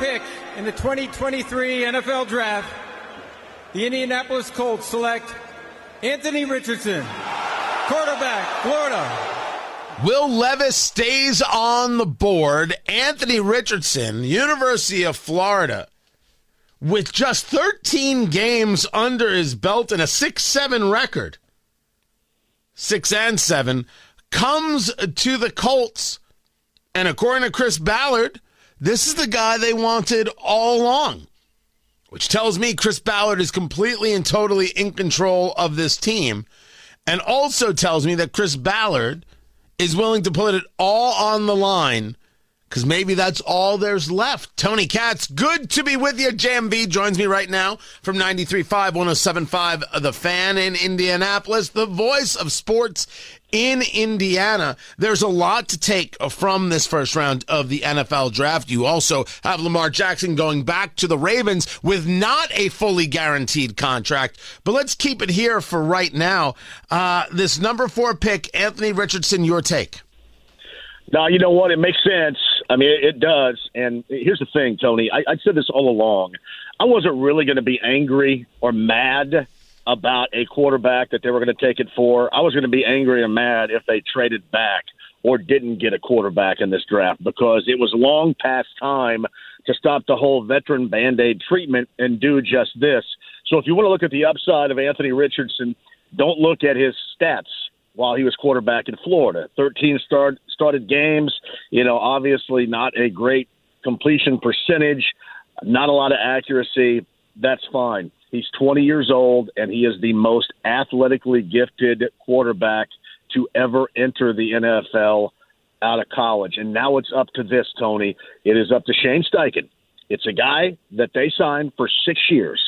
Pick in the 2023 NFL Draft, the Indianapolis Colts select Anthony Richardson, quarterback, Florida. Will Levis stays on the board. Anthony Richardson, University of Florida, with just 13 games under his belt and a 6 7 record, 6 and 7, comes to the Colts. And according to Chris Ballard, this is the guy they wanted all along, which tells me Chris Ballard is completely and totally in control of this team. And also tells me that Chris Ballard is willing to put it all on the line because maybe that's all there's left. Tony Katz, good to be with you. JMV joins me right now from 93.5, 107.5, The Fan in Indianapolis, the voice of sports in Indiana. There's a lot to take from this first round of the NFL draft. You also have Lamar Jackson going back to the Ravens with not a fully guaranteed contract. But let's keep it here for right now. Uh, this number four pick, Anthony Richardson, your take. Now, you know what? It makes sense. I mean, it, does. And here's the thing, Tony. I, I said this all along. I wasn't really going to be angry or mad about a quarterback that they were going to take it for. I was going to be angry and mad if they traded back or didn't get a quarterback in this draft because it was long past time to stop the whole veteran band aid treatment and do just this. So if you want to look at the upside of Anthony Richardson, don't look at his stats while he was quarterback in Florida. 13 start, started games, you know, obviously not a great completion percentage, not a lot of accuracy. That's fine. He's 20 years old, and he is the most athletically gifted quarterback to ever enter the NFL out of college. And now it's up to this, Tony. It is up to Shane Steichen. It's a guy that they signed for six years,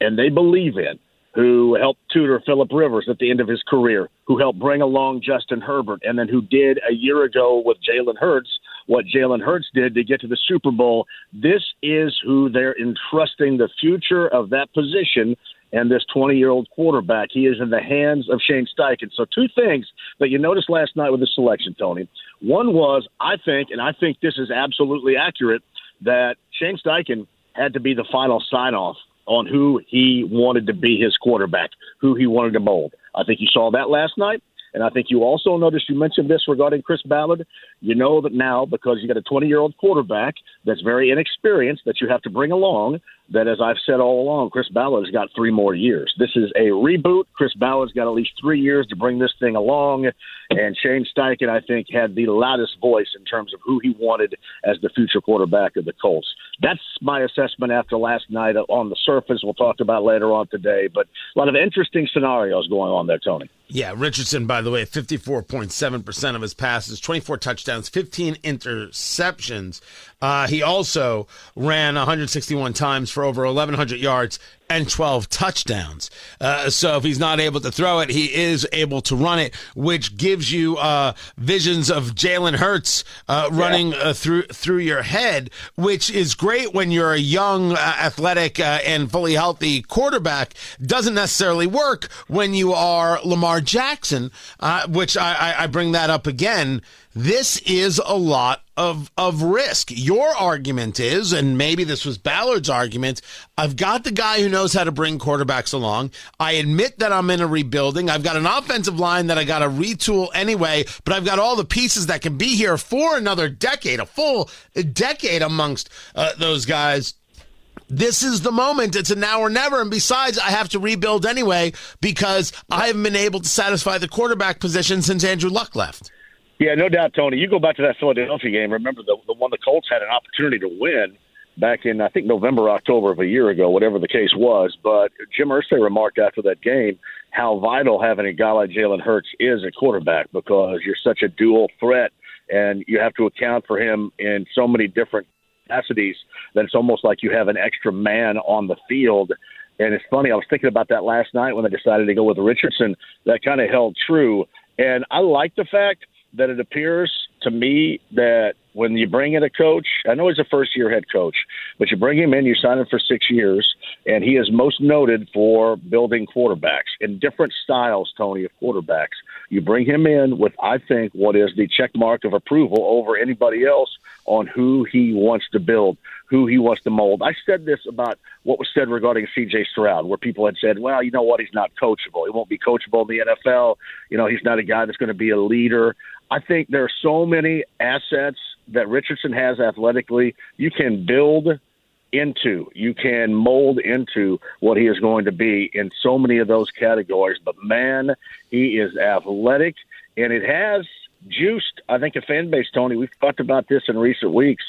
and they believe in who helped tutor Philip Rivers at the end of his career, who helped bring along Justin Herbert, and then who did a year ago with Jalen Hurts what Jalen Hurts did to get to the Super Bowl. This is who they're entrusting the future of that position and this 20 year old quarterback. He is in the hands of Shane Steichen. So, two things that you noticed last night with the selection, Tony. One was, I think, and I think this is absolutely accurate, that Shane Steichen had to be the final sign off on who he wanted to be his quarterback, who he wanted to mold. I think you saw that last night. And I think you also noticed you mentioned this regarding Chris Ballard. You know that now because you got a 20 year old quarterback that's very inexperienced that you have to bring along. That, as I've said all along, Chris Ballard's got three more years. This is a reboot. Chris Ballard's got at least three years to bring this thing along. And Shane Steichen, I think, had the loudest voice in terms of who he wanted as the future quarterback of the Colts. That's my assessment after last night on the surface. We'll talk about later on today. But a lot of interesting scenarios going on there, Tony. Yeah, Richardson, by the way, 54.7% of his passes, 24 touchdowns, 15 interceptions. Uh, he also ran 161 times for over 1,100 yards and 12 touchdowns. Uh, so if he's not able to throw it, he is able to run it, which gives you uh, visions of Jalen Hurts uh, running yeah. Uh, through through your head, which is great when you're a young, uh, athletic, uh, and fully healthy quarterback. Doesn't necessarily work when you are Lamar Jackson, which I, I, I bring that up again. This is a lot of of risk. Your argument is, and maybe this was Ballard's argument, I've got the guy who knows how to bring quarterbacks along. I admit that I'm in a rebuilding. I've got an offensive line that I got to retool anyway, but I've got all the pieces that can be here for another decade, a full decade amongst uh, those guys this is the moment. It's a now or never. And besides, I have to rebuild anyway because I haven't been able to satisfy the quarterback position since Andrew Luck left. Yeah, no doubt, Tony. You go back to that Philadelphia game. Remember the the one the Colts had an opportunity to win back in I think November, October of a year ago, whatever the case was. But Jim Irsay remarked after that game how vital having a guy like Jalen Hurts is at quarterback because you're such a dual threat and you have to account for him in so many different capacities that it's almost like you have an extra man on the field. And it's funny, I was thinking about that last night when I decided to go with Richardson. That kind of held true. And I like the fact that it appears to me that when you bring in a coach, I know he's a first year head coach, but you bring him in, you sign him for six years, and he is most noted for building quarterbacks in different styles, Tony, of quarterbacks. You bring him in with, I think, what is the check mark of approval over anybody else on who he wants to build, who he wants to mold. I said this about what was said regarding CJ Stroud, where people had said, well, you know what, he's not coachable. He won't be coachable in the NFL. You know, he's not a guy that's going to be a leader. I think there are so many assets that Richardson has athletically. You can build into, you can mold into what he is going to be in so many of those categories. But man, he is athletic, and it has juiced, I think, a fan base, Tony. We've talked about this in recent weeks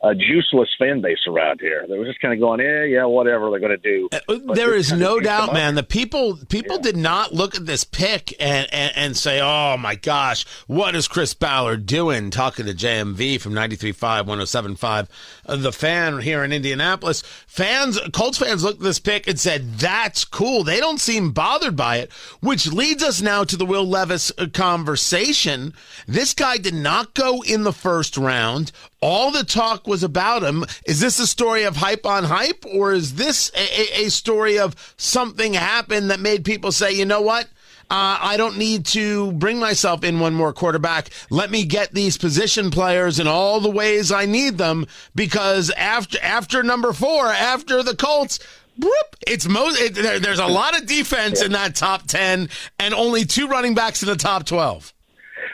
a juiceless fan base around here. They were just kind of going, eh, yeah, whatever they're going to do. Uh, but there is no doubt, man. The people people yeah. did not look at this pick and, and, and say, oh my gosh, what is Chris Ballard doing? Talking to JMV from 93.5, 107.5, uh, the fan here in Indianapolis. Fans, Colts fans looked at this pick and said, that's cool. They don't seem bothered by it, which leads us now to the Will Levis uh, conversation. This guy did not go in the first round. All the talk was about him. Is this a story of hype on hype, or is this a, a story of something happened that made people say, you know what? Uh, I don't need to bring myself in one more quarterback. Let me get these position players in all the ways I need them because after after number four, after the Colts, it's most. It, there, there's a lot of defense in that top ten, and only two running backs in the top twelve.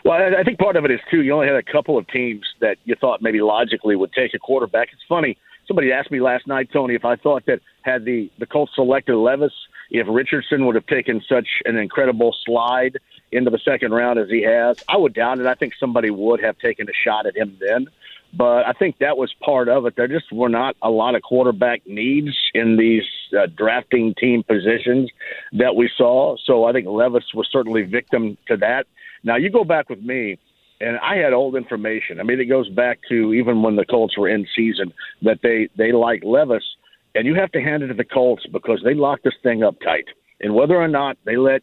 Well, I think part of it is too. You only had a couple of teams that you thought maybe logically would take a quarterback. It's funny. Somebody asked me last night, Tony, if I thought that had the the Colts selected Levis, if Richardson would have taken such an incredible slide into the second round as he has. I would doubt it. I think somebody would have taken a shot at him then. But I think that was part of it. There just were not a lot of quarterback needs in these uh, drafting team positions that we saw. So I think Levis was certainly victim to that. Now you go back with me, and I had old information. I mean, it goes back to even when the Colts were in season that they they like Levis, and you have to hand it to the Colts because they locked this thing up tight. And whether or not they let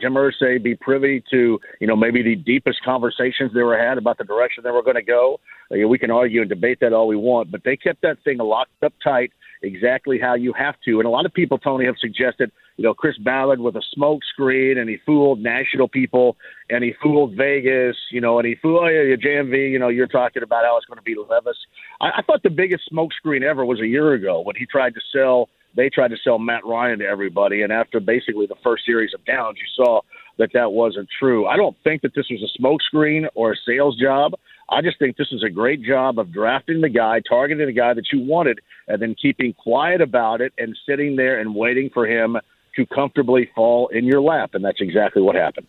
Jim Irsay be privy to, you know, maybe the deepest conversations they were had about the direction they were going to go. Uh, we can argue and debate that all we want, but they kept that thing locked up tight exactly how you have to. And a lot of people, Tony, have suggested you know, Chris Ballard with a smoke screen, and he fooled national people, and he fooled Vegas, you know, and he fooled oh, yeah, JMV. You know, you're talking about how it's going to be Levis. I, I thought the biggest smoke screen ever was a year ago when he tried to sell. They tried to sell Matt Ryan to everybody, and after basically the first series of downs, you saw that that wasn't true. I don't think that this was a smokescreen or a sales job. I just think this is a great job of drafting the guy, targeting the guy that you wanted, and then keeping quiet about it and sitting there and waiting for him to comfortably fall in your lap, and that's exactly what happened.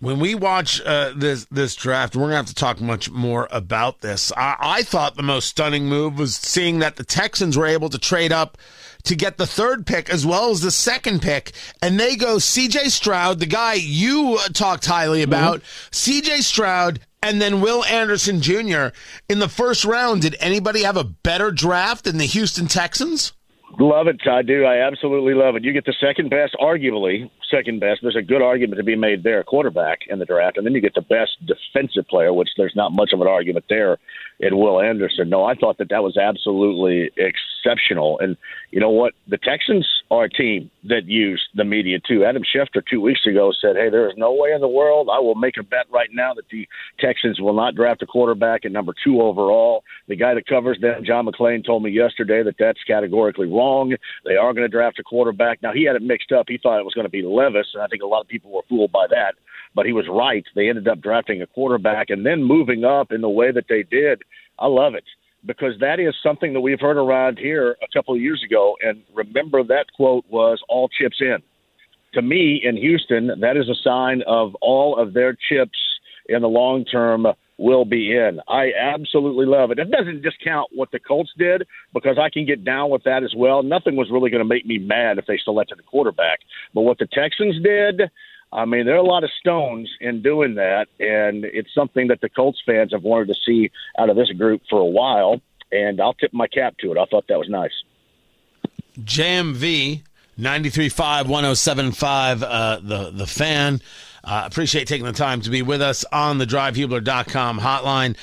When we watch uh, this this draft, we're gonna have to talk much more about this. I, I thought the most stunning move was seeing that the Texans were able to trade up to get the third pick as well as the second pick, and they go C.J. Stroud, the guy you talked highly about, mm-hmm. C.J. Stroud, and then Will Anderson Jr. in the first round. Did anybody have a better draft than the Houston Texans? Love it. I do. I absolutely love it. You get the second best, arguably second best. There's a good argument to be made there, quarterback in the draft, and then you get the best defensive player, which there's not much of an argument there in Will Anderson. No, I thought that that was absolutely exceptional. And you know what? The Texans are a team that use the media too. Adam Schefter two weeks ago said, "Hey, there is no way in the world I will make a bet right now that the Texans will not draft a quarterback at number two overall." The guy that covers them, John McClain, told me yesterday that that's categorically wrong. They are going to draft a quarterback. Now he had it mixed up. He thought it was going to be Levis, and I think a lot of people were fooled by that. But he was right. They ended up drafting a quarterback and then moving up in the way that they did. I love it because that is something that we've heard around here a couple of years ago. And remember, that quote was all chips in. To me, in Houston, that is a sign of all of their chips in the long term will be in. I absolutely love it. It doesn't discount what the Colts did because I can get down with that as well. Nothing was really going to make me mad if they selected a quarterback. But what the Texans did, I mean, there are a lot of stones in doing that, and it's something that the Colts fans have wanted to see out of this group for a while. and I'll tip my cap to it. I thought that was nice. JMV 93.5, 107.5, uh, the, the fan. Uh, appreciate taking the time to be with us on the drivehubler.com hotline.